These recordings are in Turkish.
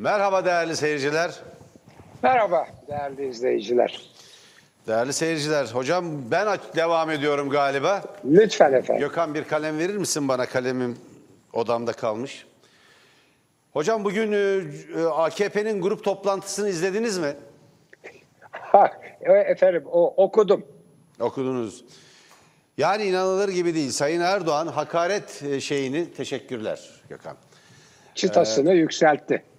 Merhaba değerli seyirciler. Merhaba değerli izleyiciler. Değerli seyirciler, hocam ben devam ediyorum galiba. Lütfen efendim. Gökhan bir kalem verir misin bana? Kalemim odamda kalmış. Hocam bugün e, e, AKP'nin grup toplantısını izlediniz mi? Ha, e, efendim o okudum. Okudunuz. Yani inanılır gibi değil. Sayın Erdoğan hakaret şeyini teşekkürler Gökhan. Çıtasını yükseltti.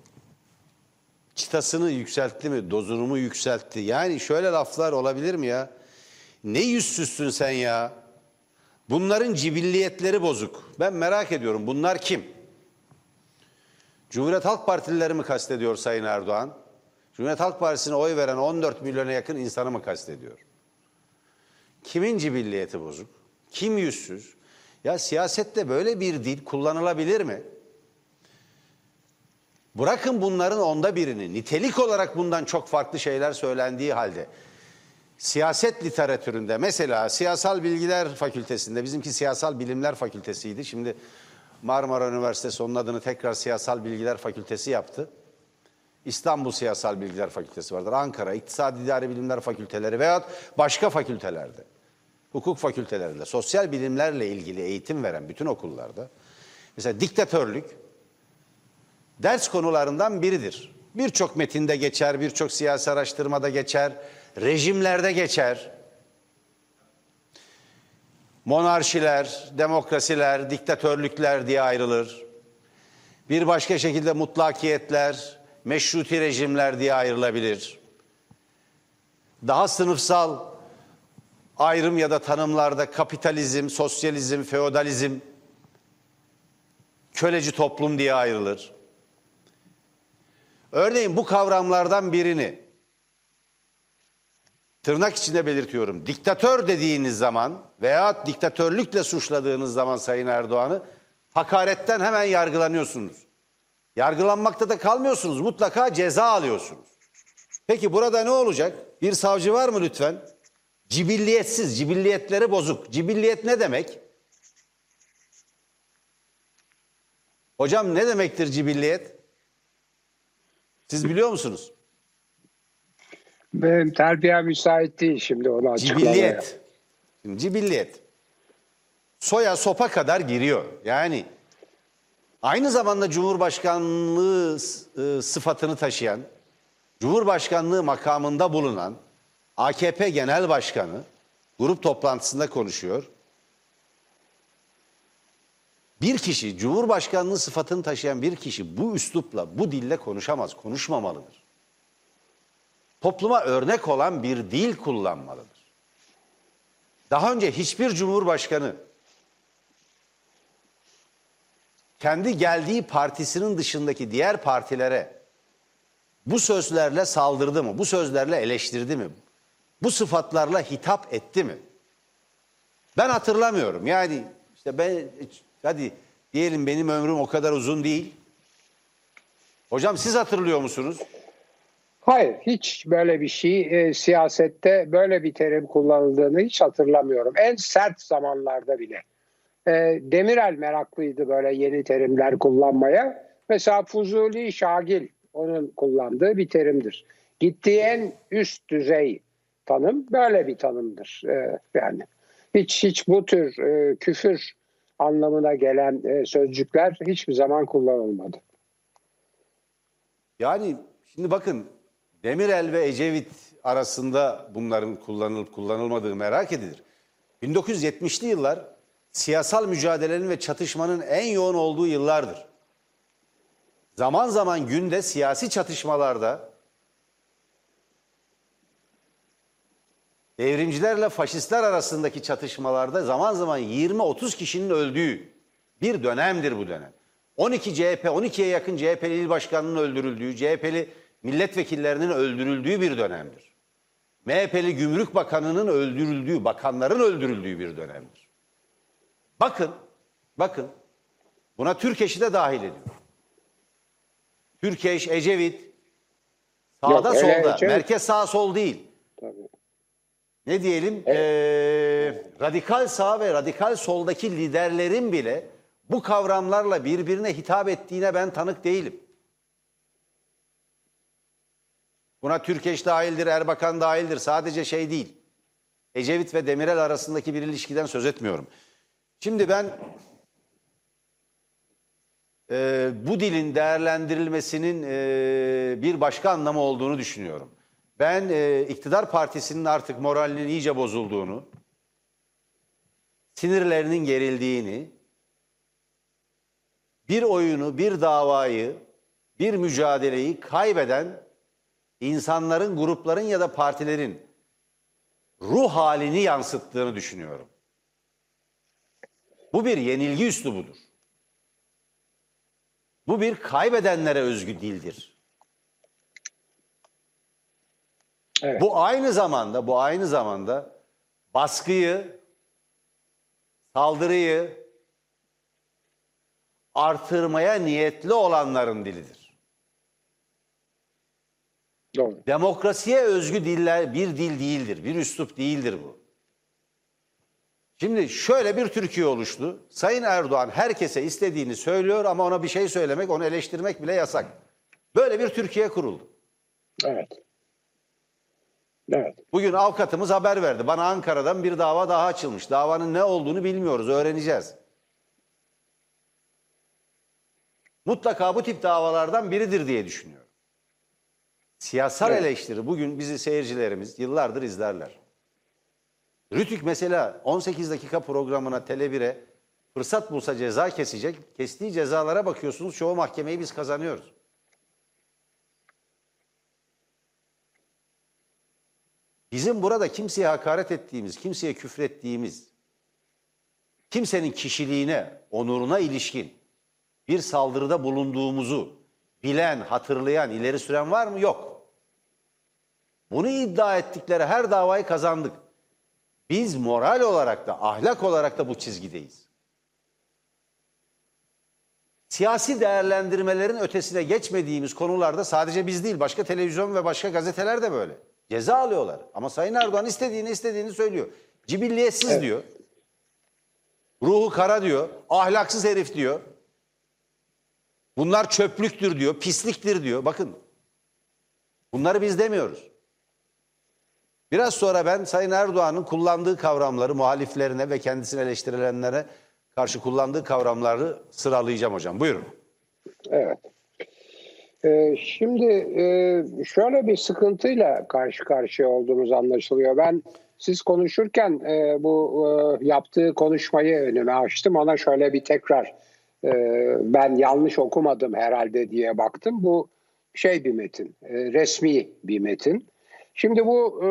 Çıtasını yükseltti mi, dozunu mu yükseltti? Yani şöyle laflar olabilir mi ya? Ne yüzsüzsün sen ya? Bunların cibilliyetleri bozuk. Ben merak ediyorum bunlar kim? Cumhuriyet Halk Partilileri mi kastediyor Sayın Erdoğan? Cumhuriyet Halk Partisi'ne oy veren 14 milyona yakın insanı mı kastediyor? Kimin cibilliyeti bozuk? Kim yüzsüz? Ya siyasette böyle bir dil kullanılabilir mi? Bırakın bunların onda birini. Nitelik olarak bundan çok farklı şeyler söylendiği halde. Siyaset literatüründe mesela Siyasal Bilgiler Fakültesinde bizimki Siyasal Bilimler Fakültesiydi. Şimdi Marmara Üniversitesi onun adını tekrar Siyasal Bilgiler Fakültesi yaptı. İstanbul Siyasal Bilgiler Fakültesi vardır. Ankara İktisadi İdari Bilimler Fakülteleri veyahut başka fakültelerde. Hukuk fakültelerinde sosyal bilimlerle ilgili eğitim veren bütün okullarda mesela diktatörlük ders konularından biridir. Birçok metinde geçer, birçok siyasi araştırmada geçer, rejimlerde geçer. Monarşiler, demokrasiler, diktatörlükler diye ayrılır. Bir başka şekilde mutlakiyetler, meşruti rejimler diye ayrılabilir. Daha sınıfsal ayrım ya da tanımlarda kapitalizm, sosyalizm, feodalizm, köleci toplum diye ayrılır. Örneğin bu kavramlardan birini tırnak içinde belirtiyorum. Diktatör dediğiniz zaman veya diktatörlükle suçladığınız zaman Sayın Erdoğan'ı hakaretten hemen yargılanıyorsunuz. Yargılanmakta da kalmıyorsunuz. Mutlaka ceza alıyorsunuz. Peki burada ne olacak? Bir savcı var mı lütfen? Cibilliyetsiz, cibilliyetleri bozuk. Cibilliyet ne demek? Hocam ne demektir cibilliyet? Siz biliyor musunuz? Benim terbiye müsait değil şimdi onu açıklamaya. Cibilliyet. Şimdi cibilliyet. Soya sopa kadar giriyor. Yani aynı zamanda Cumhurbaşkanlığı e, sıfatını taşıyan, Cumhurbaşkanlığı makamında bulunan AKP Genel Başkanı grup toplantısında konuşuyor. Bir kişi, Cumhurbaşkanlığı sıfatını taşıyan bir kişi bu üslupla, bu dille konuşamaz, konuşmamalıdır. Topluma örnek olan bir dil kullanmalıdır. Daha önce hiçbir cumhurbaşkanı kendi geldiği partisinin dışındaki diğer partilere bu sözlerle saldırdı mı? Bu sözlerle eleştirdi mi? Bu sıfatlarla hitap etti mi? Ben hatırlamıyorum. Yani işte ben hadi diyelim benim ömrüm o kadar uzun değil. Hocam siz hatırlıyor musunuz? Hayır hiç böyle bir şey e, siyasette böyle bir terim kullanıldığını hiç hatırlamıyorum. En sert zamanlarda bile. E, Demirel meraklıydı böyle yeni terimler kullanmaya. Mesela Fuzuli Şagil onun kullandığı bir terimdir. Gittiği en üst düzey tanım böyle bir tanımdır. E, yani hiç hiç bu tür e, küfür anlamına gelen e, sözcükler hiçbir zaman kullanılmadı. Yani şimdi bakın Demirel ve Ecevit arasında bunların kullanılıp kullanılmadığı merak edilir. 1970'li yıllar siyasal mücadelenin ve çatışmanın en yoğun olduğu yıllardır. Zaman zaman günde siyasi çatışmalarda devrimcilerle faşistler arasındaki çatışmalarda zaman zaman 20-30 kişinin öldüğü bir dönemdir bu dönem. 12 CHP, 12'ye yakın CHP'li il başkanının öldürüldüğü, CHP'li milletvekillerinin öldürüldüğü bir dönemdir. MHP'li Gümrük Bakanı'nın öldürüldüğü, bakanların öldürüldüğü bir dönemdir. Bakın, bakın buna Türkeş'i de dahil ediyor. Türkeş, Ecevit, sağda Yok, solda, merkez sağ sol değil. Ne diyelim? Ee, radikal sağ ve radikal soldaki liderlerin bile bu kavramlarla birbirine hitap ettiğine ben tanık değilim. Buna Türkeş dahildir, Erbakan dahildir. Sadece şey değil. Ecevit ve Demirel arasındaki bir ilişkiden söz etmiyorum. Şimdi ben e, bu dilin değerlendirilmesinin e, bir başka anlamı olduğunu düşünüyorum. Ben e, iktidar partisinin artık moralinin iyice bozulduğunu, sinirlerinin gerildiğini, bir oyunu, bir davayı, bir mücadeleyi kaybeden insanların, grupların ya da partilerin ruh halini yansıttığını düşünüyorum. Bu bir yenilgi üslubudur. Bu bir kaybedenlere özgü dildir. Evet. Bu aynı zamanda, bu aynı zamanda baskıyı, saldırıyı artırmaya niyetli olanların dilidir. Doğru. Demokrasiye özgü diller bir dil değildir, bir üslup değildir bu. Şimdi şöyle bir Türkiye oluştu. Sayın Erdoğan herkese istediğini söylüyor ama ona bir şey söylemek, onu eleştirmek bile yasak. Böyle bir Türkiye kuruldu. Evet. Evet. Bugün avukatımız haber verdi. Bana Ankara'dan bir dava daha açılmış. Davanın ne olduğunu bilmiyoruz, öğreneceğiz. Mutlaka bu tip davalardan biridir diye düşünüyorum. Siyasal Evet. eleştiri bugün bizi seyircilerimiz yıllardır izlerler. Rütük mesela 18 dakika programına Tele1'e fırsat bulsa ceza kesecek. Kestiği cezalara bakıyorsunuz çoğu mahkemeyi biz kazanıyoruz. Bizim burada kimseye hakaret ettiğimiz, kimseye küfrettiğimiz, kimsenin kişiliğine, onuruna ilişkin bir saldırıda bulunduğumuzu bilen, hatırlayan, ileri süren var mı? Yok. Bunu iddia ettikleri her davayı kazandık. Biz moral olarak da, ahlak olarak da bu çizgideyiz. Siyasi değerlendirmelerin ötesine geçmediğimiz konularda sadece biz değil, başka televizyon ve başka gazeteler de böyle. Ceza alıyorlar. Ama Sayın Erdoğan istediğini istediğini söylüyor. Cibilliyetsiz diyor. Ruhu kara diyor. Ahlaksız herif diyor. Bunlar çöplüktür diyor, pisliktir diyor. Bakın. Bunları biz demiyoruz. Biraz sonra ben Sayın Erdoğan'ın kullandığı kavramları muhaliflerine ve kendisini eleştirilenlere karşı kullandığı kavramları sıralayacağım hocam. Buyurun. Evet. Ee, şimdi e, şöyle bir sıkıntıyla karşı karşıya olduğumuz anlaşılıyor. Ben siz konuşurken e, bu e, yaptığı konuşmayı önüme açtım. Ona şöyle bir tekrar ben yanlış okumadım herhalde diye baktım. Bu şey bir metin, resmi bir metin. Şimdi bu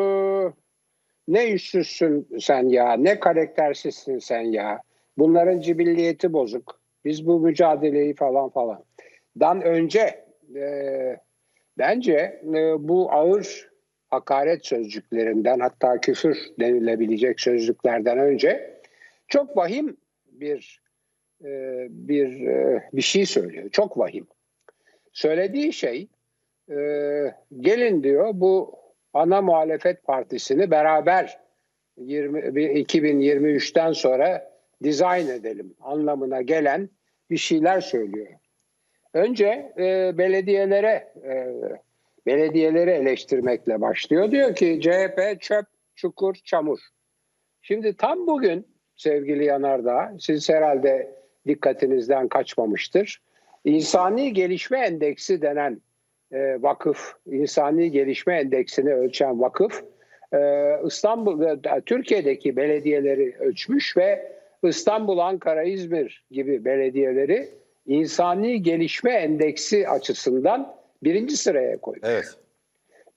ne yüzsüzsün sen ya, ne karaktersizsin sen ya. Bunların cibilliyeti bozuk. Biz bu mücadeleyi falan falan. Dan önce e, bence e, bu ağır hakaret sözcüklerinden hatta küfür denilebilecek sözcüklerden önce çok vahim bir e, bir e, bir şey söylüyor. Çok vahim. Söylediği şey e, gelin diyor bu ana muhalefet partisini beraber 20, 2023'ten sonra dizayn edelim anlamına gelen bir şeyler söylüyor. Önce e, belediyelere e, belediyeleri eleştirmekle başlıyor. Diyor ki CHP çöp, çukur, çamur. Şimdi tam bugün sevgili Yanardağ, siz herhalde dikkatinizden kaçmamıştır. İnsani Gelişme Endeksi denen e, vakıf, insani gelişme endeksini ölçen vakıf, e, İstanbul, e, Türkiye'deki belediyeleri ölçmüş ve İstanbul, Ankara, İzmir gibi belediyeleri insani gelişme endeksi açısından birinci sıraya koymuş. Evet.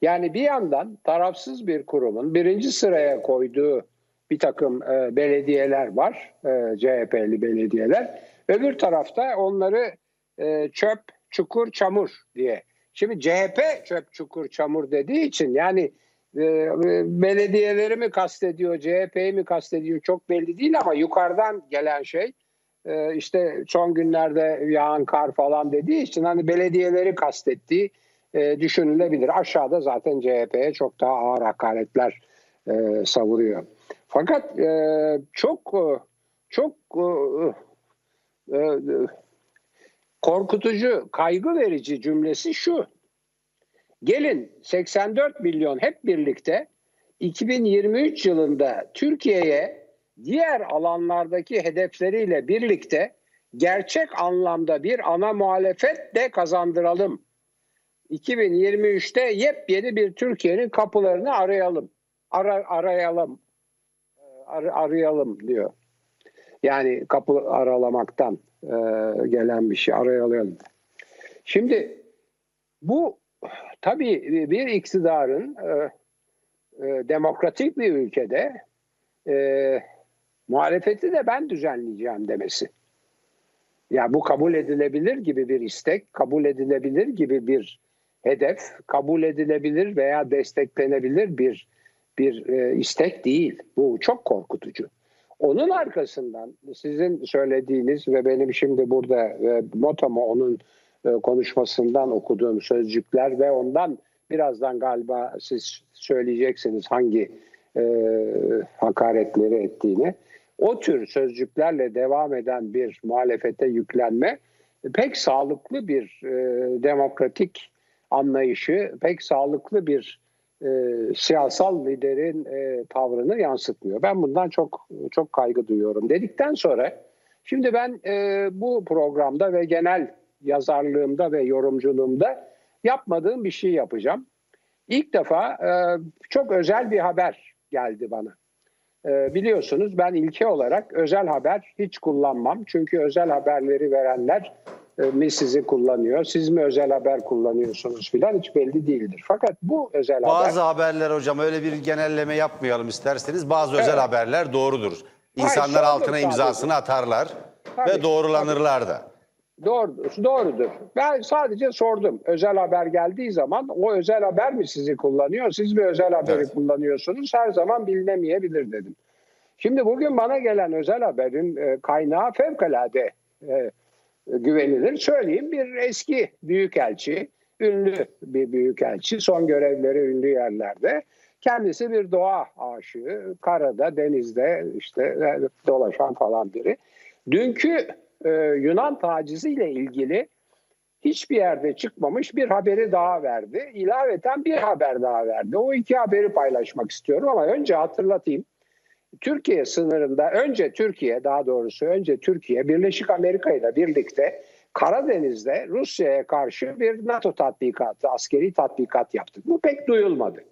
Yani bir yandan tarafsız bir kurumun birinci sıraya koyduğu bir takım e, belediyeler var, e, CHP'li belediyeler. Öbür tarafta onları e, çöp, çukur, çamur diye. Şimdi CHP çöp, çukur, çamur dediği için yani e, belediyeleri mi kastediyor, CHP'yi mi kastediyor çok belli değil ama yukarıdan gelen şey e, işte son günlerde yağan kar falan dediği için hani belediyeleri kastettiği e, düşünülebilir. Aşağıda zaten CHP'ye çok daha ağır hakaretler e, savuruyor. Fakat e, çok çok korkutucu, kaygı verici cümlesi şu. Gelin 84 milyon hep birlikte 2023 yılında Türkiye'ye diğer alanlardaki hedefleriyle birlikte gerçek anlamda bir ana muhalefet de kazandıralım. 2023'te yepyeni bir Türkiye'nin kapılarını arayalım. Ara, arayalım. Ar, arayalım diyor. Yani kapı aralamaktan e, gelen bir şey arayalım. Şimdi bu tabii bir iktidarın e, e, demokratik bir ülkede e, muhalefeti de ben düzenleyeceğim demesi. Ya bu kabul edilebilir gibi bir istek, kabul edilebilir gibi bir hedef, kabul edilebilir veya desteklenebilir bir bir e, istek değil. Bu çok korkutucu. Onun arkasından sizin söylediğiniz ve benim şimdi burada e, motomu onun e, konuşmasından okuduğum sözcükler ve ondan birazdan galiba siz söyleyeceksiniz hangi e, hakaretleri ettiğini. O tür sözcüklerle devam eden bir muhalefete yüklenme pek sağlıklı bir e, demokratik anlayışı, pek sağlıklı bir e, siyasal liderin e, tavrını yansıtmıyor. Ben bundan çok çok kaygı duyuyorum. Dedikten sonra şimdi ben e, bu programda ve genel yazarlığımda ve yorumculuğumda yapmadığım bir şey yapacağım. İlk defa e, çok özel bir haber geldi bana. E, biliyorsunuz ben ilke olarak özel haber hiç kullanmam. Çünkü özel haberleri verenler e, mi sizi kullanıyor, siz mi özel haber kullanıyorsunuz filan hiç belli değildir. Fakat bu özel Bazı haber... haberler hocam öyle bir genelleme yapmayalım isterseniz. Bazı özel Evet. haberler doğrudur. İnsanlar sordum altına imzasını atarlar Tabii, ve doğrulanırlar da. Doğrudur, doğrudur. Ben sadece sordum. Özel haber geldiği zaman o özel haber mi sizi kullanıyor, siz mi özel haberi Evet. kullanıyorsunuz her zaman bilinemeyebilir dedim. Şimdi bugün bana gelen özel haberin e, kaynağı fevkalade e, güvenilir. Söyleyeyim bir eski büyükelçi, ünlü bir büyükelçi, son görevleri ünlü yerlerde. Kendisi bir doğa aşığı, karada, denizde işte e, dolaşan falan biri. Dünkü e, Yunan taciziyle ilgili hiçbir yerde çıkmamış bir haberi daha verdi. İlaveten bir haber daha verdi. O iki haberi paylaşmak istiyorum ama önce hatırlatayım. Türkiye sınırında önce Türkiye daha doğrusu önce Türkiye Birleşik Amerika ile birlikte Karadeniz'de Rusya'ya karşı bir NATO tatbikatı, askeri tatbikat yaptık. Bu pek duyulmadı.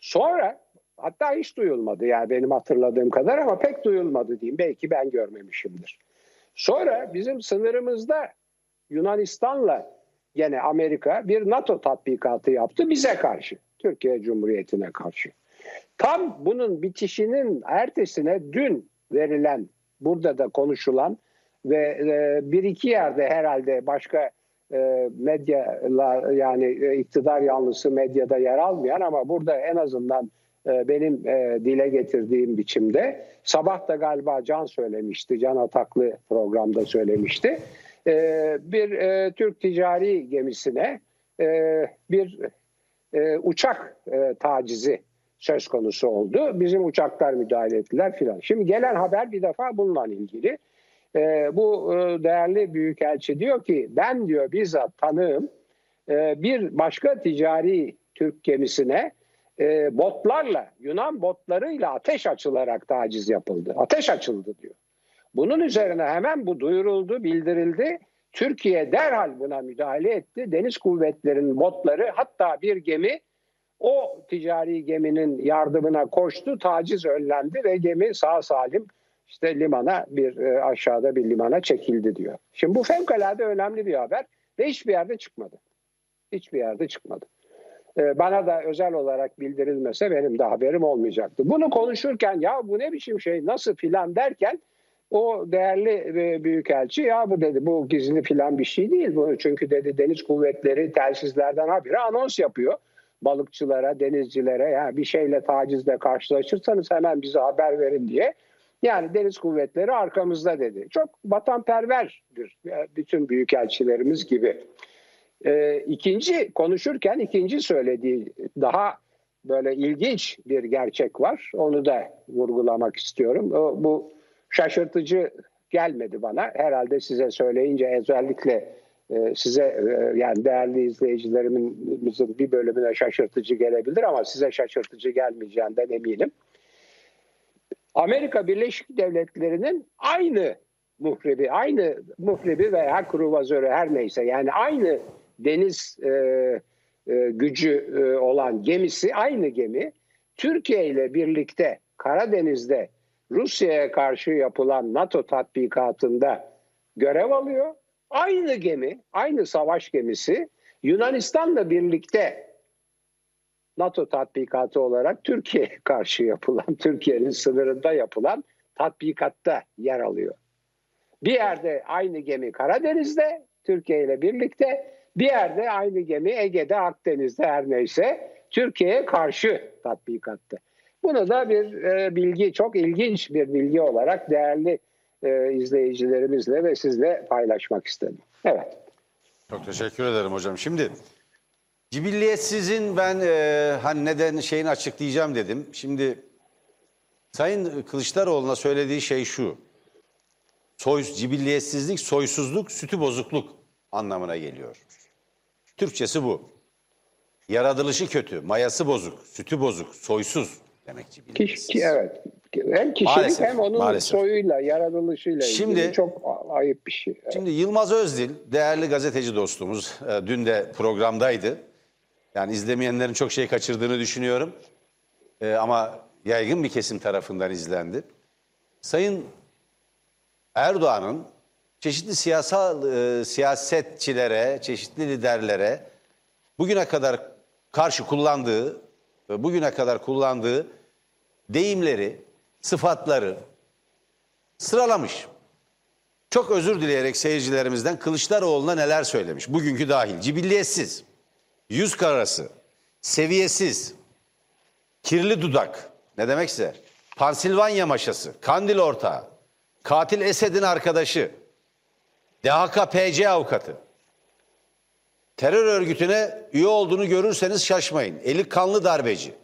Sonra hatta hiç duyulmadı yani benim hatırladığım kadar ama pek duyulmadı diyeyim. Belki ben görmemişimdir. Sonra bizim sınırımızda Yunanistan'la gene Amerika bir NATO tatbikatı yaptı bize karşı. Türkiye Cumhuriyeti'ne karşı. Tam bunun bitişinin ertesine dün verilen, burada da konuşulan ve e, bir iki yerde herhalde başka e, medyalar yani e, iktidar yanlısı medyada yer almayan ama burada en azından benim e, dile getirdiğim biçimde sabah da galiba Can söylemişti, Can Ataklı programda söylemişti. E, bir e, Türk ticari gemisine e, bir e, uçak e, tacizi söz konusu oldu. Bizim uçaklar müdahale ettiler filan. Şimdi gelen haber bir defa bununla ilgili. E, bu e, değerli büyükelçi diyor ki ben diyor bizzat tanığım e, bir başka ticari Türk gemisine e, botlarla Yunan botlarıyla ateş açılarak taciz yapıldı. Ateş açıldı diyor. Bunun üzerine hemen bu duyuruldu, bildirildi. Türkiye derhal buna müdahale etti. Deniz kuvvetlerinin botları hatta bir gemi o ticari geminin yardımına koştu, taciz önlendi ve gemi sağ salim işte limana bir e, aşağıda bir limana çekildi diyor. Şimdi bu fevkalade önemli bir haber ve hiçbir yerde çıkmadı. Hiçbir yerde çıkmadı. E, bana da özel olarak bildirilmese benim de haberim olmayacaktı. Bunu konuşurken ya bu ne biçim şey nasıl filan derken o değerli e, büyükelçi ya bu dedi bu gizli filan bir şey değil. Bu çünkü dedi deniz kuvvetleri telsizlerden habire anons yapıyor balıkçılara, denizcilere ya bir şeyle tacizle karşılaşırsanız hemen bize haber verin diye. Yani deniz kuvvetleri arkamızda dedi. Çok vatanperverdir e, bütün büyükelçilerimiz gibi. Ee, ikinci konuşurken ikinci söylediği daha böyle ilginç bir gerçek var. Onu da vurgulamak istiyorum. O, bu şaşırtıcı gelmedi bana. Herhalde size söyleyince özellikle e, size e, yani değerli izleyicilerimizin bir bölümüne şaşırtıcı gelebilir ama size şaşırtıcı gelmeyeceğinden eminim. Amerika Birleşik Devletleri'nin aynı muhrebi, aynı muhrebi veya kruvazörü her neyse yani aynı deniz e, e, gücü e, olan gemisi, aynı gemi Türkiye ile birlikte Karadeniz'de Rusya'ya karşı yapılan NATO tatbikatında görev alıyor. Aynı gemi, aynı savaş gemisi Yunanistan'la birlikte NATO tatbikatı olarak Türkiye'ye karşı yapılan, Türkiye'nin sınırında yapılan tatbikatta yer alıyor. Bir yerde aynı gemi Karadeniz'de Türkiye ile birlikte, bir yerde aynı gemi Ege'de, Akdeniz'de her neyse Türkiye'ye karşı tatbikatta. Bunu da bir e, bilgi, çok ilginç bir bilgi olarak değerli e, izleyicilerimizle ve sizle paylaşmak istedim. Evet. Çok teşekkür ederim hocam. Şimdi cibilliyetsizin ben e, hani neden şeyini açıklayacağım dedim. Şimdi Sayın Kılıçdaroğlu'na söylediği şey şu. Soy, cibilliyetsizlik, soysuzluk, sütü bozukluk anlamına geliyor. Türkçesi bu. Yaratılışı kötü, mayası bozuk, sütü bozuk, soysuz demek ki, evet. Hem kişilik Maalesef, hem onun maalesef. soyuyla, yaratılışıyla Şimdi- ilgili çok ayıp bir şey. Şimdi Yılmaz Özdil, değerli gazeteci dostumuz, e, dün de programdaydı. Yani izlemeyenlerin çok şey kaçırdığını düşünüyorum. E, ama yaygın bir kesim tarafından izlendi. Sayın Erdoğan'ın çeşitli siyasal e, siyasetçilere, çeşitli liderlere bugüne kadar karşı kullandığı, ve bugüne kadar kullandığı deyimleri, sıfatları sıralamış. Çok özür dileyerek seyircilerimizden Kılıçdaroğlu'na neler söylemiş. Bugünkü dahil. Cibilliyetsiz, yüz karası, seviyesiz, kirli dudak. Ne demekse? Pansilvanya maşası, Kandil ortağı, katil Esed'in arkadaşı, DHKPC avukatı. Terör örgütüne üye olduğunu görürseniz şaşmayın. Eli kanlı darbeci,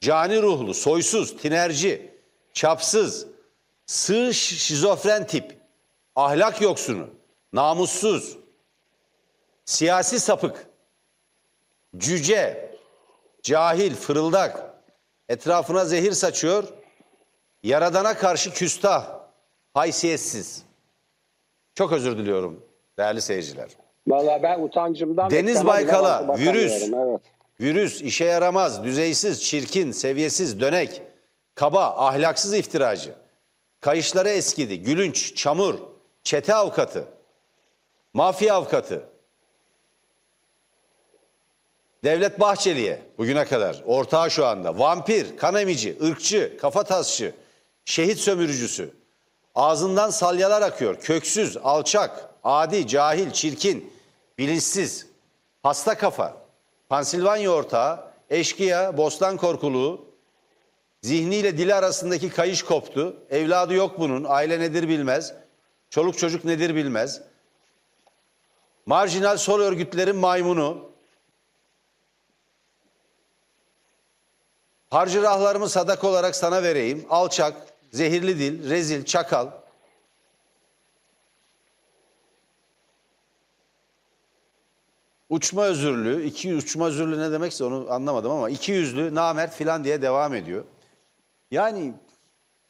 cani ruhlu, soysuz, tinerci, çapsız, sığ şizofren tip, ahlak yoksunu, namussuz, siyasi sapık, cüce, cahil, fırıldak, etrafına zehir saçıyor, yaradana karşı küstah, haysiyetsiz. Çok özür diliyorum değerli seyirciler. Valla ben utancımdan... Deniz Baykal'a, virüs. Evet. Virüs, işe yaramaz, düzeysiz, çirkin, seviyesiz, dönek, kaba, ahlaksız iftiracı. Kayışları eskidi, gülünç, çamur, çete avukatı, mafya avukatı. Devlet Bahçeli'ye bugüne kadar ortağı şu anda vampir, kan emici, ırkçı, kafa tasçı, şehit sömürücüsü. Ağzından salyalar akıyor. Köksüz, alçak, adi, cahil, çirkin, bilinçsiz, hasta kafa, Pansilvanya ortağı, eşkıya, bostan korkuluğu, zihniyle dili arasındaki kayış koptu. Evladı yok bunun, aile nedir bilmez, çoluk çocuk nedir bilmez. Marjinal sol örgütlerin maymunu, Harcırahlarımı sadak olarak sana vereyim. Alçak, zehirli dil, rezil, çakal. Uçma özürlü, iki uçma özürlü ne demekse onu anlamadım ama iki yüzlü, namert filan diye devam ediyor. Yani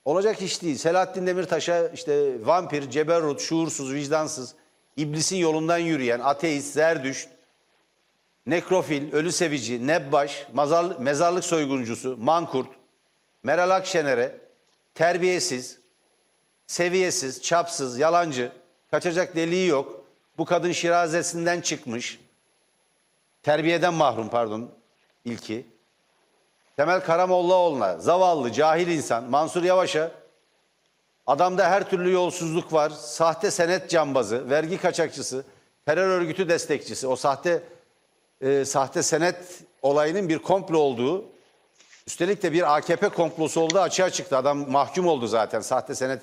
olacak iş değil. Selahattin Demirtaş'a işte vampir, ceberrut, şuursuz, vicdansız, iblisin yolundan yürüyen, ateist, zerdüşt, nekrofil, ölü sevici, nebbaş, mazar- mezarlık soyguncusu, mankurt, Meral Akşener'e terbiyesiz, seviyesiz, çapsız, yalancı, kaçacak deliği yok. Bu kadın şirazesinden çıkmış. Terbiyeden mahrum pardon ilki. Temel Karamollaoğlu'na zavallı, cahil insan Mansur Yavaş'a adamda her türlü yolsuzluk var. Sahte senet cambazı, vergi kaçakçısı, terör örgütü destekçisi. O sahte e, sahte senet olayının bir komplo olduğu, üstelik de bir AKP komplosu olduğu açığa çıktı. Adam mahkum oldu zaten sahte senet.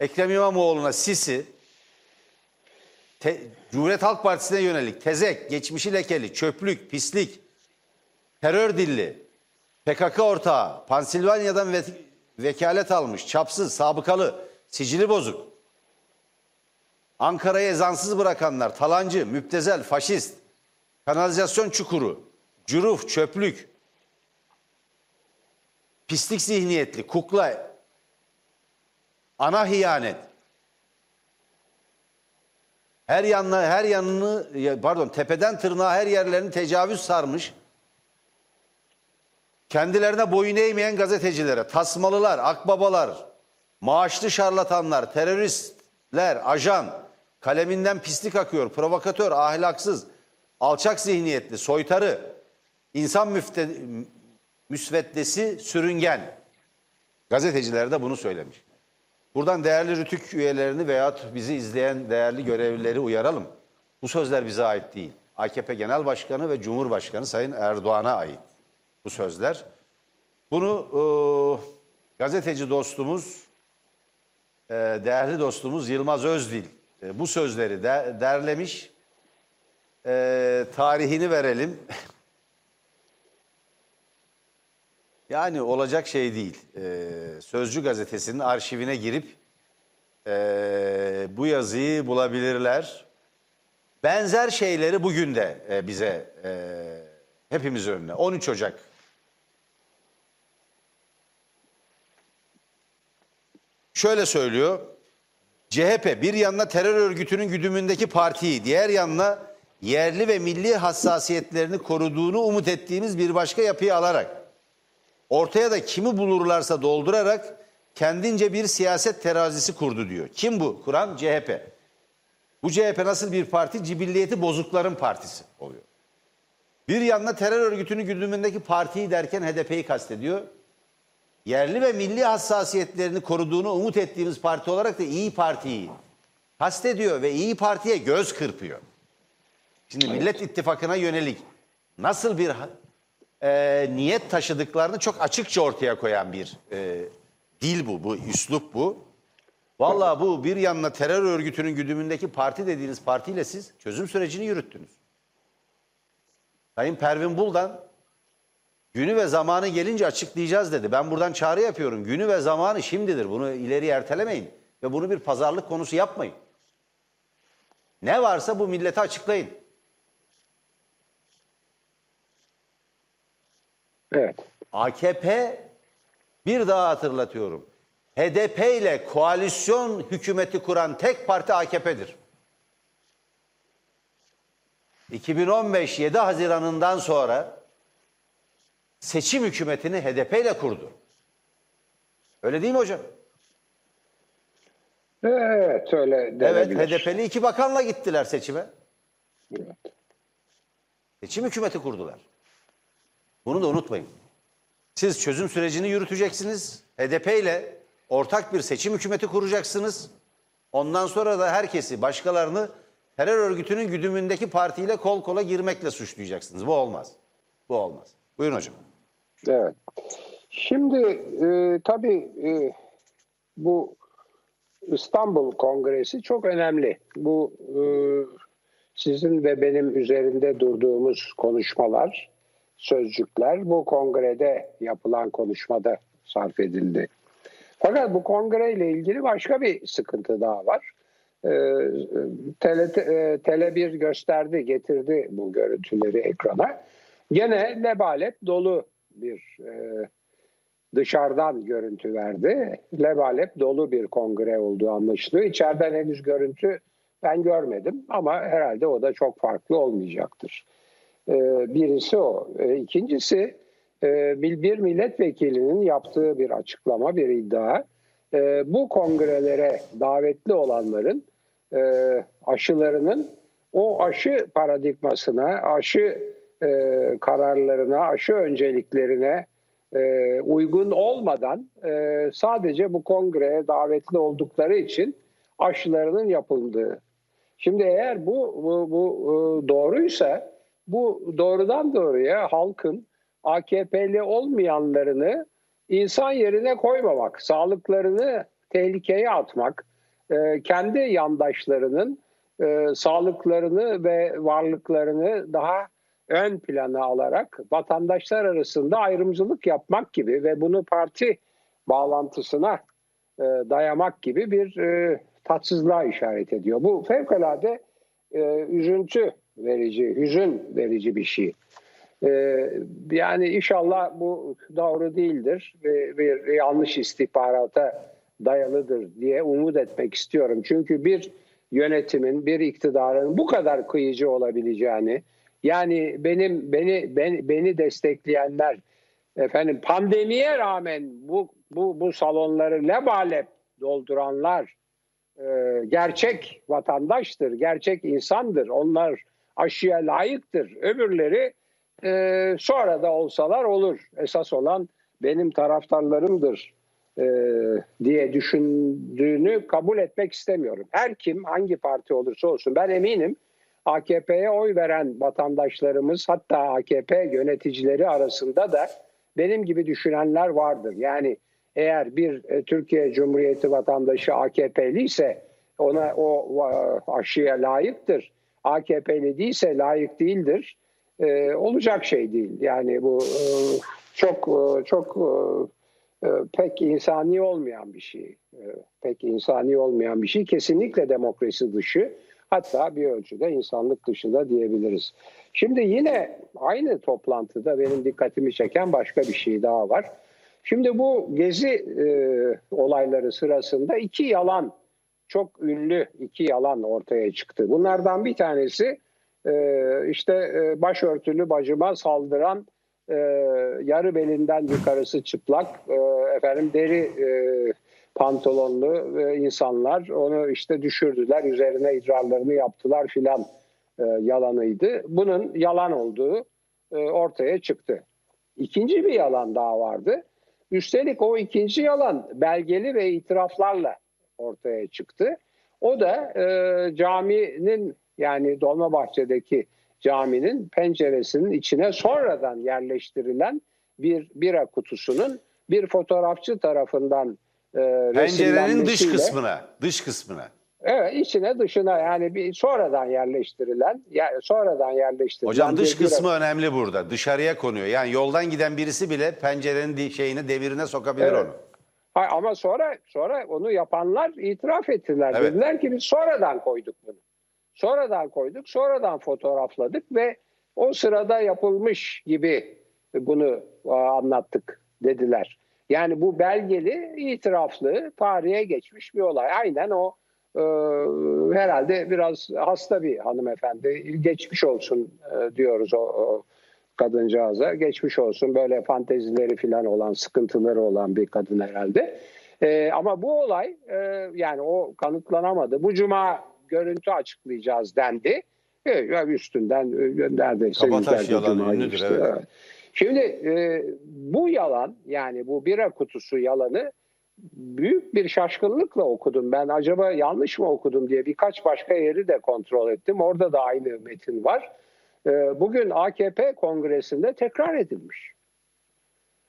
Ekrem İmamoğlu'na Sisi, te, Cumhuriyet Halk Partisi'ne yönelik tezek, geçmişi lekeli, çöplük, pislik, terör dilli, PKK ortağı, Pansilvanya'dan ve, vekalet almış, çapsız, sabıkalı, sicili bozuk. Ankara'yı ezansız bırakanlar, talancı, müptezel, faşist, kanalizasyon çukuru, cüruf, çöplük, pislik zihniyetli, kukla, ana hiyanet. Her yanına, her yanını, ya pardon, tepeden tırnağa her yerlerini tecavüz sarmış. Kendilerine boyun eğmeyen gazetecilere, tasmalılar, akbabalar, maaşlı şarlatanlar, teröristler, ajan, kaleminden pislik akıyor, provokatör, ahlaksız, alçak zihniyetli, soytarı, insan müfte, müsveddesi, sürüngen. Gazeteciler de bunu söylemiş. Buradan değerli rütük üyelerini veya bizi izleyen değerli görevlileri uyaralım. Bu sözler bize ait değil. AKP Genel Başkanı ve Cumhurbaşkanı Sayın Erdoğan'a ait bu sözler. Bunu e, gazeteci dostumuz, e, değerli dostumuz Yılmaz Özdil e, bu sözleri de, derlemiş. E, tarihini verelim. Yani olacak şey değil. Ee, Sözcü gazetesinin arşivine girip ee, bu yazıyı bulabilirler. Benzer şeyleri bugün de e, bize e, hepimiz önüne. 13 Ocak. Şöyle söylüyor. CHP bir yanına terör örgütünün güdümündeki partiyi, diğer yanına yerli ve milli hassasiyetlerini koruduğunu umut ettiğimiz bir başka yapıyı alarak ortaya da kimi bulurlarsa doldurarak kendince bir siyaset terazisi kurdu diyor. Kim bu? Kuran CHP. Bu CHP nasıl bir parti? Cibilliyeti bozukların partisi oluyor. Bir yanına terör örgütünün gündemindeki partiyi derken HDP'yi kastediyor. Yerli ve milli hassasiyetlerini koruduğunu umut ettiğimiz parti olarak da İyi Parti'yi kastediyor ve İyi Parti'ye göz kırpıyor. Şimdi Millet İttifakı'na yönelik nasıl bir e, niyet taşıdıklarını çok açıkça ortaya koyan bir e, dil bu, bu üslup bu. Vallahi bu bir yanına terör örgütünün güdümündeki parti dediğiniz partiyle siz çözüm sürecini yürüttünüz. Sayın Pervin Buldan günü ve zamanı gelince açıklayacağız dedi. Ben buradan çağrı yapıyorum. Günü ve zamanı şimdidir. Bunu ileri ertelemeyin ve bunu bir pazarlık konusu yapmayın. Ne varsa bu millete açıklayın. Evet. AKP bir daha hatırlatıyorum. HDP ile koalisyon hükümeti kuran tek parti AKP'dir. 2015 7 Haziran'ından sonra seçim hükümetini HDP ile kurdu. Öyle değil mi hocam? Evet öyle Evet, denebilir. HDP'li iki bakanla gittiler seçime. Evet. Seçim hükümeti kurdular. Bunu da unutmayın. Siz çözüm sürecini yürüteceksiniz. HDP ile ortak bir seçim hükümeti kuracaksınız. Ondan sonra da herkesi, başkalarını terör örgütünün güdümündeki partiyle kol kola girmekle suçlayacaksınız. Bu olmaz. Bu olmaz. Buyurun hocam. Evet. Şimdi e, tabii e, bu İstanbul Kongresi çok önemli. Bu e, sizin ve benim üzerinde durduğumuz konuşmalar, sözcükler bu kongrede yapılan konuşmada sarf edildi. Fakat bu kongreyle ilgili başka bir sıkıntı daha var. E, tele, e, tele bir gösterdi, getirdi bu görüntüleri ekrana. Gene lebalep dolu bir e, dışarıdan görüntü verdi. Lebalep dolu bir kongre olduğu anlaşılıyor. İçeriden henüz görüntü ben görmedim ama herhalde o da çok farklı olmayacaktır. E, birisi o. E, ikincisi e, bir milletvekilinin yaptığı bir açıklama, bir iddia. E, bu kongrelere davetli olanların e, aşılarının o aşı paradigmasına, aşı e, kararlarına, aşı önceliklerine uygun olmadan sadece bu kongreye davetli oldukları için aşılarının yapıldığı. Şimdi eğer bu, bu, bu doğruysa bu doğrudan doğruya halkın AKP'li olmayanlarını insan yerine koymamak, sağlıklarını tehlikeye atmak, e, kendi yandaşlarının e, sağlıklarını ve varlıklarını daha ön plana alarak vatandaşlar arasında ayrımcılık yapmak gibi ve bunu parti bağlantısına e, dayamak gibi bir tatsızlığa işaret ediyor. Bu fevkalade üzüntü verici, hüzün verici bir şey. E, yani inşallah bu doğru değildir ve bir yanlış istihbarata dayalıdır diye umut etmek istiyorum. Çünkü bir yönetimin, bir iktidarın bu kadar kıyıcı olabileceğini, yani benim beni beni, beni destekleyenler efendim pandemiye rağmen bu bu bu salonları lebalep dolduranlar e, gerçek vatandaştır, gerçek insandır. Onlar aşıya layıktır. Öbürleri e, sonra da olsalar olur. Esas olan benim taraftarlarımdır e, diye düşündüğünü kabul etmek istemiyorum. Her kim hangi parti olursa olsun ben eminim AKP'ye oy veren vatandaşlarımız hatta AKP yöneticileri arasında da benim gibi düşünenler vardır. Yani eğer bir e, Türkiye Cumhuriyeti vatandaşı AKP'li ise ona o aşıya layıktır. AKP'li değilse layık değildir. E, olacak şey değil. Yani bu e, çok e, çok e, e, pek insani olmayan bir şey. E, pek insani olmayan bir şey. Kesinlikle demokrasi dışı. Hatta bir ölçüde insanlık dışı da diyebiliriz. Şimdi yine aynı toplantıda benim dikkatimi çeken başka bir şey daha var. Şimdi bu gezi e, olayları sırasında iki yalan, çok ünlü iki yalan ortaya çıktı. Bunlardan bir tanesi e, işte e, başörtülü bacıma saldıran e, yarı belinden yukarısı çıplak e, efendim deri pantolonlu insanlar onu işte düşürdüler üzerine idrarlarını yaptılar filan yalanıydı. Bunun yalan olduğu ortaya çıktı. İkinci bir yalan daha vardı. Üstelik o ikinci yalan belgeli ve itiraflarla ortaya çıktı. O da e, caminin yani Dolmabahçe'deki caminin penceresinin içine sonradan yerleştirilen bir bira kutusunun bir fotoğrafçı tarafından e, Pencerenin dış kısmına, dış kısmına. Evet içine dışına yani bir sonradan yerleştirilen ya sonradan yerleştirilen Hocam dış bir bira- kısmı önemli burada. Dışarıya konuyor. Yani yoldan giden birisi bile pencerenin şeyini devirine sokabilir Evet. onu. Ama sonra sonra onu yapanlar itiraf ettiler. Evet. Dediler ki biz sonradan koyduk bunu. Sonradan koyduk, sonradan fotoğrafladık ve o sırada yapılmış gibi bunu aa, anlattık dediler. Yani bu belgeli, itiraflı, tarihe geçmiş bir olay. Aynen o e, herhalde biraz hasta bir hanımefendi. Geçmiş olsun e, diyoruz o, o kadıncağıza. Geçmiş olsun böyle fantezileri falan olan, sıkıntıları olan bir kadın herhalde. E, ama bu olay e, yani o kanıtlanamadı. Bu cuma görüntü açıklayacağız dendi. E, üstünden e, neredeyse Kabataş yalanı ünlüdür, geçti. evet. Şimdi e, bu yalan yani bu bira kutusu yalanı büyük bir şaşkınlıkla okudum. Ben acaba yanlış mı okudum diye birkaç başka yeri de kontrol ettim. Orada da aynı metin var. E, bugün AKP kongresinde tekrar edilmiş.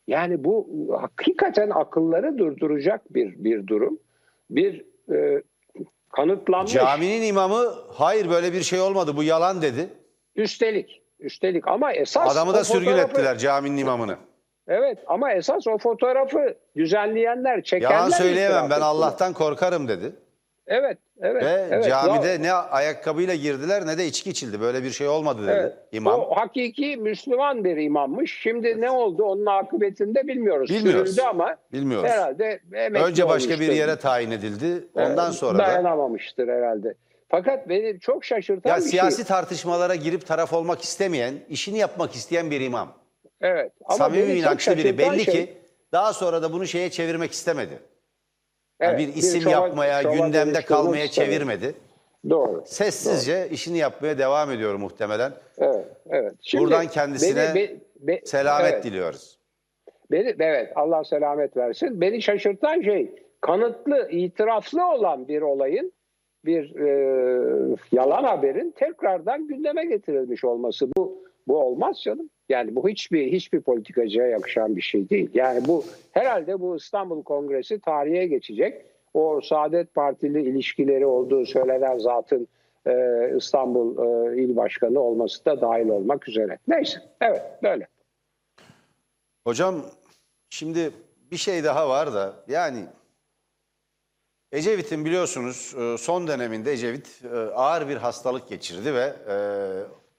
Yani bu hakikaten akılları durduracak bir bir durum. Bir e, kanıtlanmış. Caminin imamı hayır böyle bir şey olmadı bu yalan dedi. Üstelik, üstelik ama esas Adamı da sürgün ettiler caminin imamını. Evet ama esas o fotoğrafı düzenleyenler, çekenler Yalan söyleyemem ben. Allah'tan korkarım dedi. Evet, evet. Ve evet. camide Ya- ne ayakkabıyla girdiler ne de içki içildi. Böyle bir şey olmadı dedi evet. imam. O hakiki Müslüman bir imammış. Şimdi ne oldu onun akıbetini de bilmiyoruz. Bilmiyoruz. Sürüldü ama Bilmiyoruz. herhalde Önce başka bir olmuştur. yere tayin edildi. Ondan Ee, sonra da dayanamamıştır herhalde. Fakat beni çok şaşırtan ya bir siyasi şey. tartışmalara girip taraf olmak istemeyen, işini yapmak isteyen bir imam. Evet. Ama Samimi inançlı biri. Belli şey- ki daha sonra da bunu şeye çevirmek istemedi. Yani Evet, bir isim şova- yapmaya, şova gündemde kalmaya istemedi. çevirmedi. Doğru. Sessizce işini yapmaya devam ediyor muhtemelen. Evet, evet. Şimdi Buradan kendisine beni- be- be- Selamet evet. diliyoruz. Beni, evet Allah selamet versin. Beni şaşırtan şey kanıtlı, itiraflı olan bir olayın bir e, yalan haberin tekrardan gündeme getirilmiş olması. Bu bu olmaz canım. Yani bu hiçbir hiçbir politikacıya yakışan bir şey değil. Yani bu herhalde bu İstanbul Kongresi tarihe geçecek. O Saadet Partili ilişkileri olduğu söylenen zatın e, İstanbul e, il başkanı olması da dahil olmak üzere. Neyse. Evet böyle. Hocam şimdi bir şey daha var da yani Ecevit'in biliyorsunuz e, son döneminde Ecevit e, ağır bir hastalık geçirdi ve e,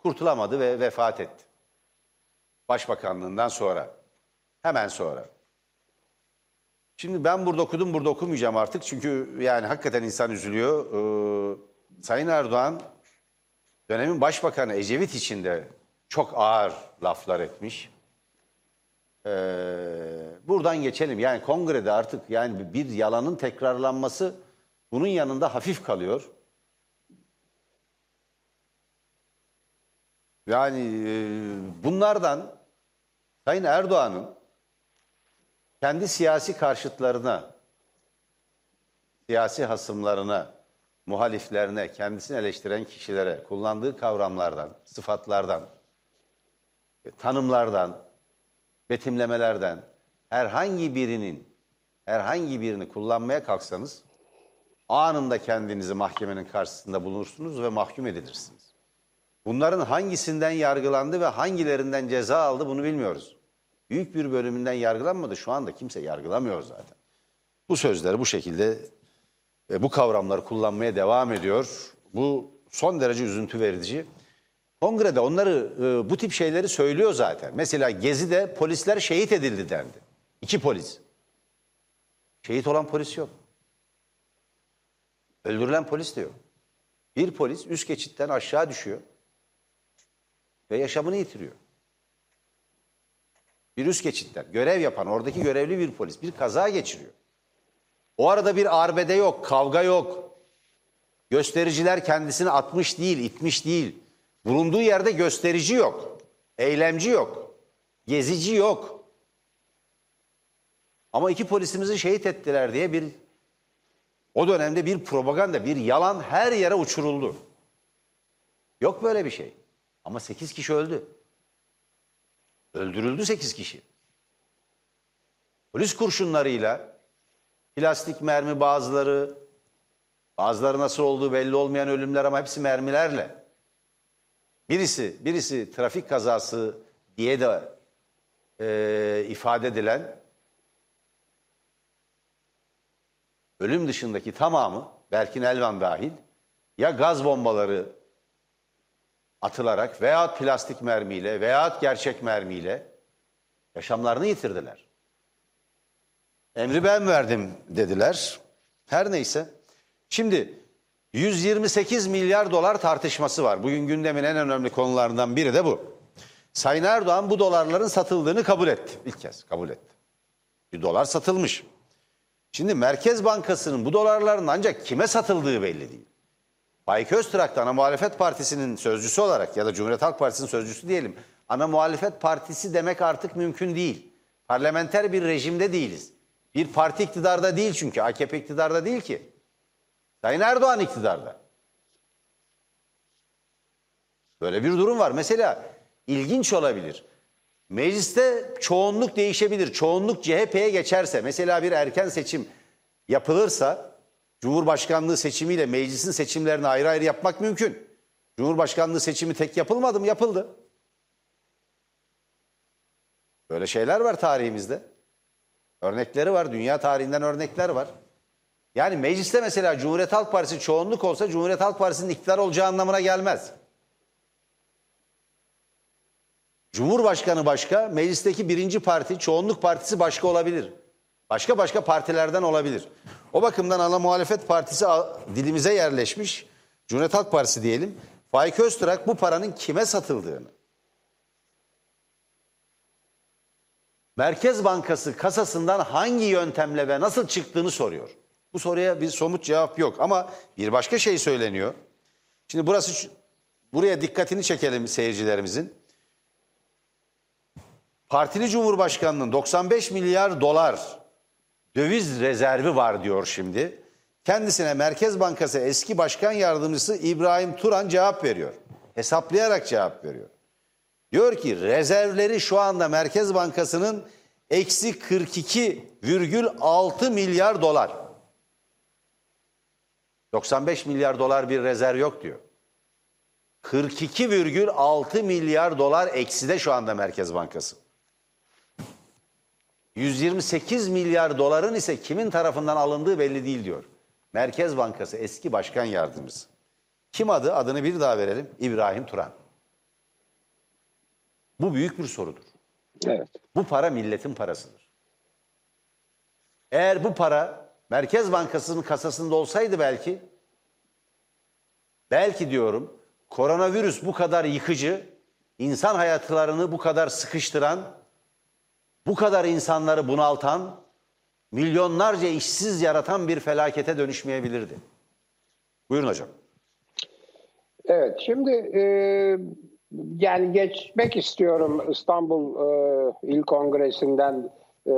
kurtulamadı ve vefat etti. Başbakanlığından sonra. Hemen sonra. Şimdi ben burada okudum, burada okumayacağım artık. Çünkü yani hakikaten insan üzülüyor. Ee, Sayın Erdoğan dönemin başbakanı Ecevit için de çok ağır laflar etmiş. Ee, buradan geçelim. Yani kongrede artık yani bir yalanın tekrarlanması bunun yanında hafif kalıyor. Yani e, bunlardan Sayın Erdoğan'ın kendi siyasi karşıtlarına, siyasi hasımlarına, muhaliflerine, kendisini eleştiren kişilere kullandığı kavramlardan, sıfatlardan, e, tanımlardan, betimlemelerden herhangi birinin herhangi birini kullanmaya kalksanız anında kendinizi mahkemenin karşısında bulursunuz ve mahkum edilirsiniz. Bunların hangisinden yargılandı ve hangilerinden ceza aldı bunu bilmiyoruz. Büyük bir bölümünden yargılanmadı. Şu anda kimse yargılamıyor zaten. Bu sözleri bu şekilde ve bu kavramları kullanmaya devam ediyor. Bu son derece üzüntü verici. Kongrede onları e, bu tip şeyleri söylüyor zaten. Mesela Gezi'de polisler şehit edildi dendi. İki polis. Şehit olan polis yok. Öldürülen polis de yok. Bir polis üst geçitten aşağı düşüyor ve yaşamını yitiriyor. Bir üst geçitten görev yapan oradaki görevli bir polis bir kaza geçiriyor. O arada bir arbede yok, kavga yok. Göstericiler kendisini atmış değil, itmiş değil. Bulunduğu yerde gösterici yok. Eylemci yok. Gezici yok. Ama iki polisimizi şehit ettiler diye bir o dönemde bir propaganda, bir yalan her yere uçuruldu. Yok böyle bir şey. Ama 8 kişi öldü. Öldürüldü 8 kişi. Polis kurşunlarıyla plastik mermi bazıları, bazıları nasıl olduğu belli olmayan ölümler ama hepsi mermilerle. Birisi, birisi trafik kazası diye de e, ifade edilen ölüm dışındaki tamamı Berkin Elvan dahil ya gaz bombaları atılarak veya plastik mermiyle veya gerçek mermiyle yaşamlarını yitirdiler. Emri ben verdim dediler. Her neyse. Şimdi 128 milyar dolar tartışması var. Bugün gündemin en önemli konularından biri de bu. Sayın Erdoğan bu dolarların satıldığını kabul etti. İlk kez kabul etti. Bir dolar satılmış. Şimdi Merkez Bankası'nın bu dolarların ancak kime satıldığı belli değil. Faik Öztürk ana muhalefet partisinin sözcüsü olarak ya da Cumhuriyet Halk Partisi'nin sözcüsü diyelim. Ana muhalefet partisi demek artık mümkün değil. Parlamenter bir rejimde değiliz. Bir parti iktidarda değil çünkü. AKP iktidarda değil ki. Sayın Erdoğan iktidarda. Böyle bir durum var. Mesela ilginç olabilir. Mecliste çoğunluk değişebilir. Çoğunluk CHP'ye geçerse, mesela bir erken seçim yapılırsa Cumhurbaşkanlığı seçimiyle meclisin seçimlerini ayrı ayrı yapmak mümkün. Cumhurbaşkanlığı seçimi tek yapılmadı mı? Yapıldı. Böyle şeyler var tarihimizde. Örnekleri var. Dünya tarihinden örnekler var. Yani mecliste mesela Cumhuriyet Halk Partisi çoğunluk olsa Cumhuriyet Halk Partisi'nin iktidar olacağı anlamına gelmez. Cumhurbaşkanı başka, meclisteki birinci parti, çoğunluk partisi başka olabilir. Başka başka partilerden olabilir. O bakımdan ana muhalefet partisi dilimize yerleşmiş. Cumhuriyet Halk Partisi diyelim. Faik Öztürk bu paranın kime satıldığını, Merkez Bankası kasasından hangi yöntemle ve nasıl çıktığını soruyor. Bu soruya bir somut cevap yok ama bir başka şey söyleniyor. Şimdi burası buraya dikkatini çekelim seyircilerimizin. Partili Cumhurbaşkanı'nın 95 milyar dolar döviz rezervi var diyor şimdi. Kendisine Merkez Bankası eski başkan yardımcısı İbrahim Turan cevap veriyor. Hesaplayarak cevap veriyor. Diyor ki rezervleri şu anda Merkez Bankası'nın eksi 42,6 milyar dolar. 95 milyar dolar bir rezerv yok diyor. 42,6 milyar dolar ekside şu anda Merkez Bankası. 128 milyar doların ise kimin tarafından alındığı belli değil diyor. Merkez Bankası eski başkan yardımcısı. Kim adı? Adını bir daha verelim. İbrahim Turan. Bu büyük bir sorudur. Evet. Bu para milletin parasıdır. Eğer bu para Merkez Bankası'nın kasasında olsaydı belki, belki diyorum, koronavirüs bu kadar yıkıcı, insan hayatlarını bu kadar sıkıştıran, bu kadar insanları bunaltan, milyonlarca işsiz yaratan bir felakete dönüşmeyebilirdi. Buyurun hocam. Evet, şimdi e, yani geçmek istiyorum İstanbul e, İl Kongresi'nden e,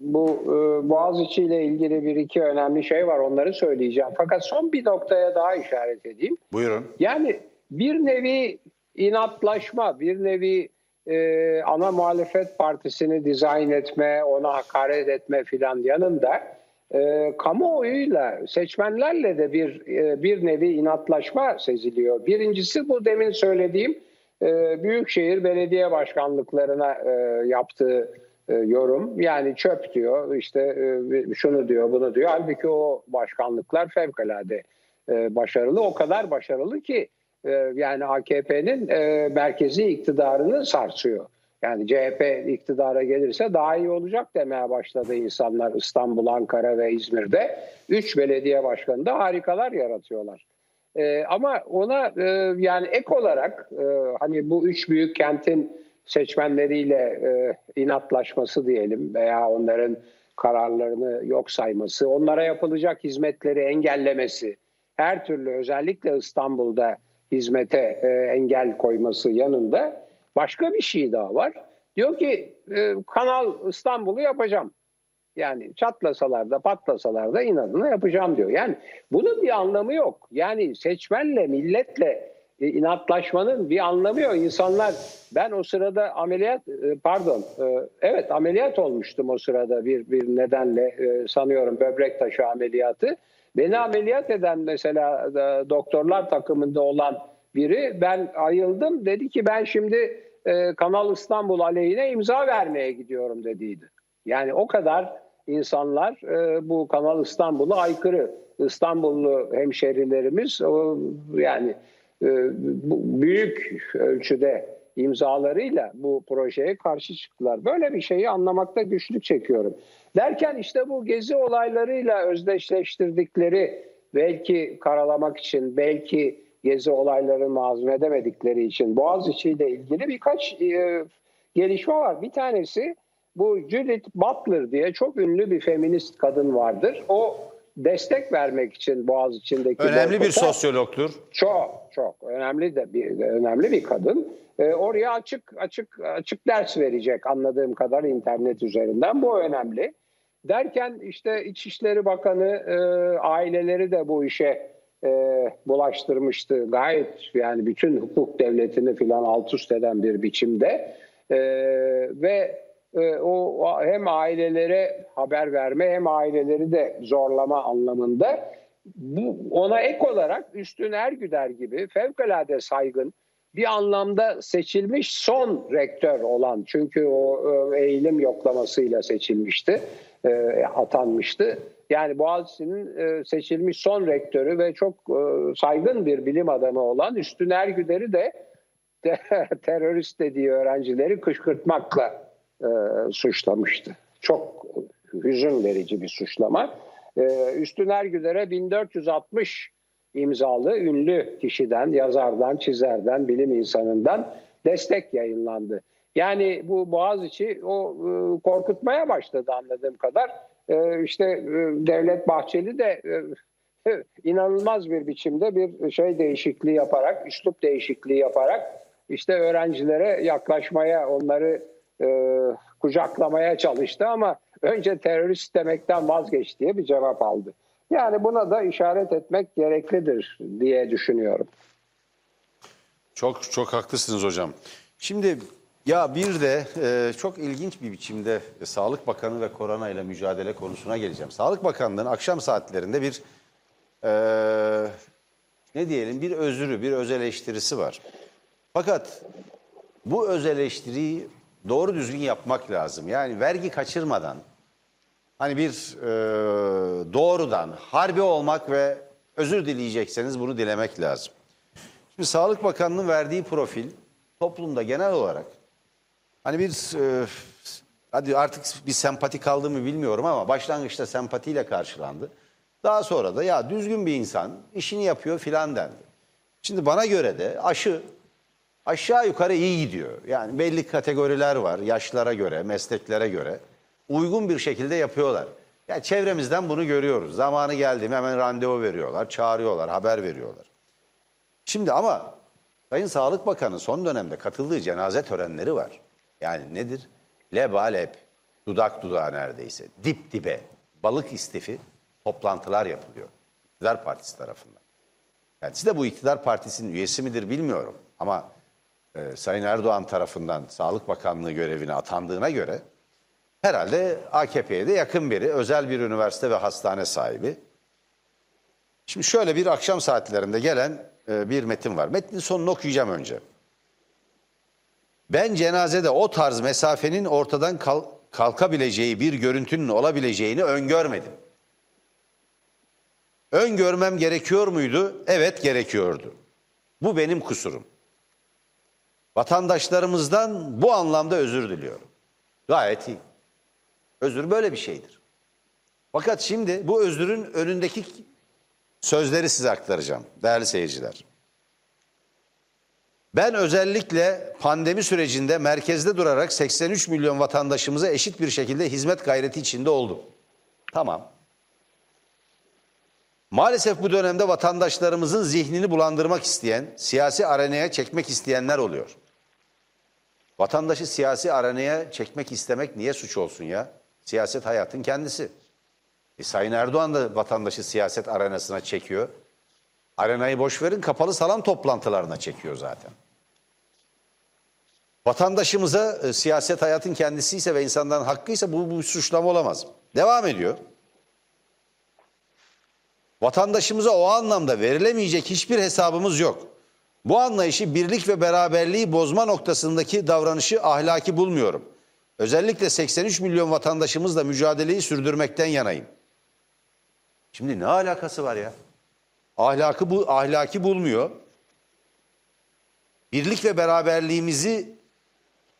bu e, Boğaziçi ile ilgili bir iki önemli şey var onları söyleyeceğim. Fakat son bir noktaya daha işaret edeyim. Buyurun. Yani bir nevi inatlaşma, bir nevi e, ana muhalefet partisini dizayn etme, ona hakaret etme filan yanında e, kamuoyuyla, seçmenlerle de bir e, bir nevi inatlaşma seziliyor. Birincisi bu demin söylediğim e, büyükşehir belediye başkanlıklarına e, yaptığı e, yorum. Yani çöp diyor, işte e, şunu diyor, bunu diyor. Halbuki o başkanlıklar fevkalade e, başarılı. O kadar başarılı ki yani AKP'nin e, merkezi iktidarını sarsıyor. Yani CHP iktidara gelirse daha iyi olacak demeye başladı insanlar İstanbul, Ankara ve İzmir'de. Üç belediye başkanı da harikalar yaratıyorlar. E, ama ona e, yani ek olarak e, hani bu üç büyük kentin seçmenleriyle e, inatlaşması diyelim veya onların kararlarını yok sayması, onlara yapılacak hizmetleri engellemesi, her türlü özellikle İstanbul'da hizmete e, engel koyması yanında başka bir şey daha var. Diyor ki e, Kanal İstanbul'u yapacağım. Yani çatlasalar da patlasalar da inadına yapacağım diyor. Yani bunun bir anlamı yok. Yani seçmenle, milletle e, inatlaşmanın bir anlamı yok. İnsanlar ben o sırada ameliyat e, pardon e, evet ameliyat olmuştum o sırada bir bir nedenle e, sanıyorum böbrek taşı ameliyatı. Beni ameliyat eden mesela e, doktorlar takımında olan biri ben ayıldım dedi ki ben şimdi e, Kanal İstanbul aleyhine imza vermeye gidiyorum dediydi. Yani o kadar insanlar e, bu Kanal İstanbul'a aykırı. İstanbullu hemşerilerimiz o, yani büyük ölçüde imzalarıyla bu projeye karşı çıktılar. Böyle bir şeyi anlamakta güçlük çekiyorum. Derken işte bu gezi olaylarıyla özdeşleştirdikleri belki karalamak için, belki gezi olaylarını hazmedemedikleri için Boğaziçi ile ilgili birkaç e, gelişme var. Bir tanesi bu Judith Butler diye çok ünlü bir feminist kadın vardır. O destek vermek için Boğaziçi'ndeki Önemli bir sosyologtur. çok çok önemli de bir önemli bir kadın. Ee, oraya açık açık açık ders verecek anladığım kadar internet üzerinden. Bu önemli. Derken işte İçişleri Bakanı e, aileleri de bu işe e, bulaştırmıştı. Gayet yani bütün hukuk devletini filan alt üst eden bir biçimde. E, ve e, o o hem ailelere haber verme hem aileleri de zorlama anlamında bu ona ek olarak Üstün Ergüder gibi fevkalade saygın bir anlamda seçilmiş son rektör olan çünkü o e, eğilim yoklamasıyla seçilmişti, e, atanmıştı. Yani Boğaziçi'nin e, seçilmiş son rektörü ve çok saygın bir bilim adamı olan Üstün Ergüder'i de de- terörist dediği öğrencileri kışkırtmakla e, suçlamıştı. Çok hüzün verici bir suçlama. E, Üstün Ergüder'e 1460 imzalı ünlü kişiden, yazardan, çizerden, bilim insanından destek yayınlandı. Yani bu Boğaziçi o e, korkutmaya başladı anladığım kadar. E, işte e, Devlet Bahçeli de e, inanılmaz bir biçimde bir şey değişikliği yaparak, üslup değişikliği yaparak işte öğrencilere yaklaşmaya, onları e, kucaklamaya çalıştı ama önce terörist demekten vazgeç diye bir cevap aldı. Yani buna da işaret etmek gereklidir diye düşünüyorum. Çok çok haklısınız hocam. Şimdi ya bir de e, çok ilginç bir biçimde e, Sağlık Bakanı ve korona ile mücadele konusuna geleceğim. Sağlık Bakanlığı'nın akşam saatlerinde bir e, ne diyelim bir özürü, bir öz eleştirisi var. Fakat bu öz eleştiriyi doğru düzgün yapmak lazım. Yani vergi kaçırmadan hani bir e, doğrudan harbi olmak ve özür dileyecekseniz bunu dilemek lazım. Şimdi Sağlık Bakanı'nın verdiği profil toplumda genel olarak hani bir e, hadi artık bir sempati kaldı mı bilmiyorum ama başlangıçta sempatiyle karşılandı. Daha sonra da ya düzgün bir insan işini yapıyor filan dendi. Şimdi bana göre de aşı aşağı yukarı iyi gidiyor. Yani belli kategoriler var yaşlara göre, mesleklere göre uygun bir şekilde yapıyorlar. Ya çevremizden bunu görüyoruz. Zamanı geldi mi hemen randevu veriyorlar, çağırıyorlar, haber veriyorlar. Şimdi ama Sayın Sağlık Bakanı son dönemde katıldığı cenaze törenleri var. Yani nedir? Lebalep, dudak dudağa neredeyse, dip dibe, balık istifi toplantılar yapılıyor. İktidar Partisi tarafından. Kendisi de bu iktidar partisinin üyesi midir bilmiyorum. Ama e, Sayın Erdoğan tarafından Sağlık Bakanlığı görevine atandığına göre herhalde AKP'ye de yakın biri, özel bir üniversite ve hastane sahibi. Şimdi şöyle bir akşam saatlerinde gelen e, bir metin var. Metnin sonunu okuyacağım önce. Ben cenazede o tarz mesafenin ortadan kal- kalkabileceği bir görüntünün olabileceğini öngörmedim. Öngörmem gerekiyor muydu? Evet gerekiyordu. Bu benim kusurum. Vatandaşlarımızdan bu anlamda özür diliyorum. Gayet iyi. Özür böyle bir şeydir. Fakat şimdi bu özürün önündeki sözleri size aktaracağım değerli seyirciler. Ben özellikle pandemi sürecinde merkezde durarak 83 milyon vatandaşımıza eşit bir şekilde hizmet gayreti içinde oldum. Tamam. Maalesef bu dönemde vatandaşlarımızın zihnini bulandırmak isteyen, siyasi arenaya çekmek isteyenler oluyor. Vatandaşı siyasi arenaya çekmek istemek niye suç olsun ya? Siyaset hayatın kendisi. E, Sayın Erdoğan da vatandaşı siyaset arenasına çekiyor. Arenayı boş verin kapalı salon toplantılarına çekiyor zaten. Vatandaşımıza e, siyaset hayatın kendisiyse ve insanların hakkıysa bu, bu suçlama olamaz. Devam ediyor. Vatandaşımıza o anlamda verilemeyecek hiçbir hesabımız yok. Bu anlayışı birlik ve beraberliği bozma noktasındaki davranışı ahlaki bulmuyorum. Özellikle 83 milyon vatandaşımızla mücadeleyi sürdürmekten yanayım. Şimdi ne alakası var ya? Ahlakı bu ahlaki bulmuyor. Birlik ve beraberliğimizi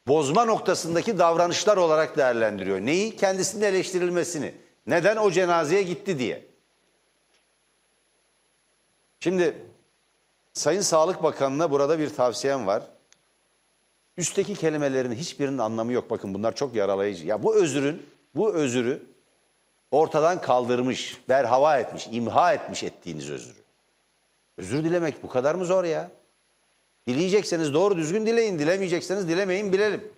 bozma noktasındaki davranışlar olarak değerlendiriyor. Neyi? Kendisinin eleştirilmesini. Neden o cenazeye gitti diye. Şimdi Sayın Sağlık Bakanı'na burada bir tavsiyem var. Üstteki kelimelerin hiçbirinin anlamı yok. Bakın bunlar çok yaralayıcı. Ya bu özürün, bu özürü ortadan kaldırmış, berhava etmiş, imha etmiş ettiğiniz özürü. Özür dilemek bu kadar mı zor ya? Dileyecekseniz doğru düzgün dileyin, dilemeyecekseniz dilemeyin bilelim.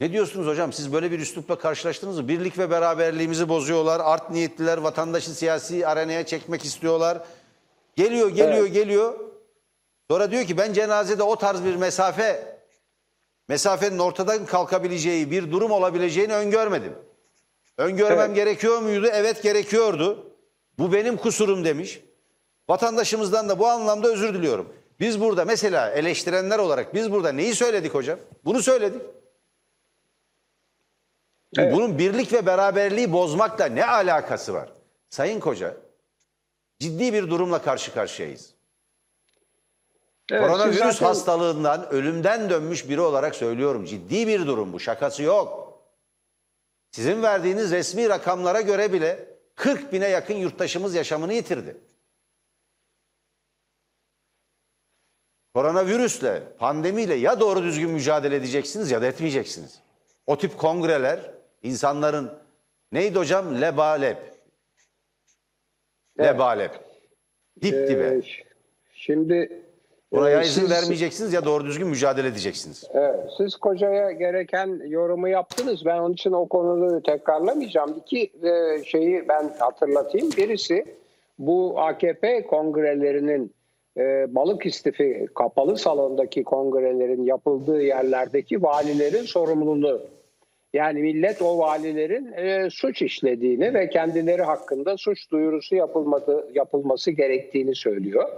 Ne diyorsunuz hocam? Siz böyle bir üslupla karşılaştınız mı? Birlik ve beraberliğimizi bozuyorlar. Art niyetliler vatandaşı siyasi arenaya çekmek istiyorlar. Geliyor, geliyor, Evet. geliyor. Sonra diyor ki ben cenazede o tarz bir mesafe, mesafenin ortadan kalkabileceği bir durum olabileceğini öngörmedim. Öngörmem Evet. gerekiyor muydu? Evet gerekiyordu. Bu benim kusurum demiş. Vatandaşımızdan da bu anlamda özür diliyorum. Biz burada mesela eleştirenler olarak biz burada neyi söyledik hocam? Bunu söyledik. Evet. Bunun birlik ve beraberliği bozmakla ne alakası var? Sayın Koca, ciddi bir durumla karşı karşıyayız. Evet, Koronavirüs zaten- hastalığından ölümden dönmüş biri olarak söylüyorum. Ciddi bir durum bu. Şakası yok. Sizin verdiğiniz resmi rakamlara göre bile 40 bine yakın yurttaşımız yaşamını yitirdi. Koronavirüsle, pandemiyle ya doğru düzgün mücadele edeceksiniz ya da etmeyeceksiniz. O tip kongreler insanların neydi hocam? Lebalep. Evet. Lebalep. Dip dibe. Ee, şimdi Buna e, izin siz- vermeyeceksiniz ya doğru düzgün mücadele edeceksiniz. Evet, siz kocaya gereken yorumu yaptınız. Ben onun için o konuları tekrarlamayacağım. İki e, şeyi ben hatırlatayım. Birisi bu AKP kongrelerinin e, balık istifi kapalı salondaki kongrelerin yapıldığı yerlerdeki valilerin sorumluluğu. Yani millet o valilerin e, suç işlediğini ve kendileri hakkında suç duyurusu yapılmadı, yapılması gerektiğini söylüyor.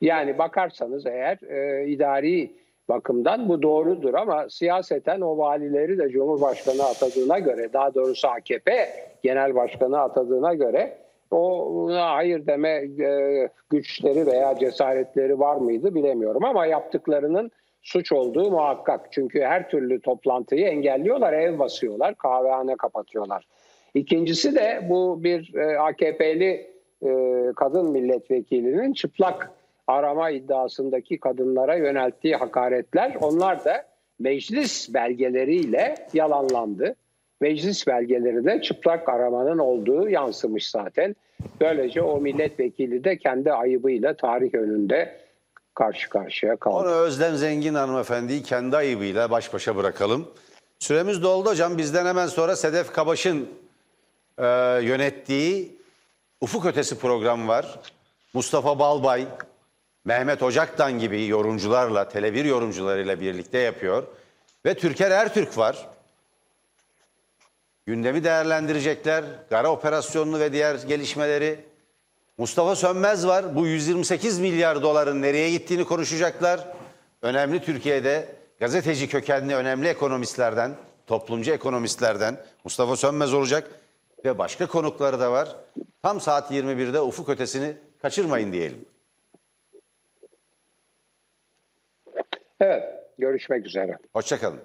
Yani bakarsanız eğer e, idari bakımdan bu doğrudur ama siyaseten o valileri de Cumhurbaşkanı atadığına göre daha doğrusu AKP Genel Başkanı atadığına göre ona hayır deme e, güçleri veya cesaretleri var mıydı bilemiyorum ama yaptıklarının suç olduğu muhakkak. Çünkü her türlü toplantıyı engelliyorlar, ev basıyorlar, kahvehane kapatıyorlar. İkincisi de bu bir e, AKP'li e, kadın milletvekilinin çıplak arama iddiasındaki kadınlara yönelttiği hakaretler onlar da meclis belgeleriyle yalanlandı. Meclis belgeleri de çıplak aramanın olduğu yansımış zaten. Böylece o milletvekili de kendi ayıbıyla tarih önünde karşı karşıya kaldı. Onu Özlem Zengin hanımefendiyi kendi ayıbıyla baş başa bırakalım. Süremiz doldu hocam. Bizden hemen sonra Sedef Kabaş'ın e, yönettiği Ufuk Ötesi programı var. Mustafa Balbay, Mehmet Ocaktan gibi yorumcularla, Tele1 yorumcularıyla birlikte yapıyor. Ve Türker Ertürk var. Gündemi değerlendirecekler. Gara operasyonunu ve diğer gelişmeleri. Mustafa Sönmez var. Bu 128 milyar doların nereye gittiğini konuşacaklar. Önemli Türkiye'de gazeteci kökenli önemli ekonomistlerden, toplumcu ekonomistlerden Mustafa Sönmez olacak. Ve başka konukları da var. Tam saat 21'de ufuk ötesini kaçırmayın diyelim. Evet, görüşmek üzere. Hoşçakalın.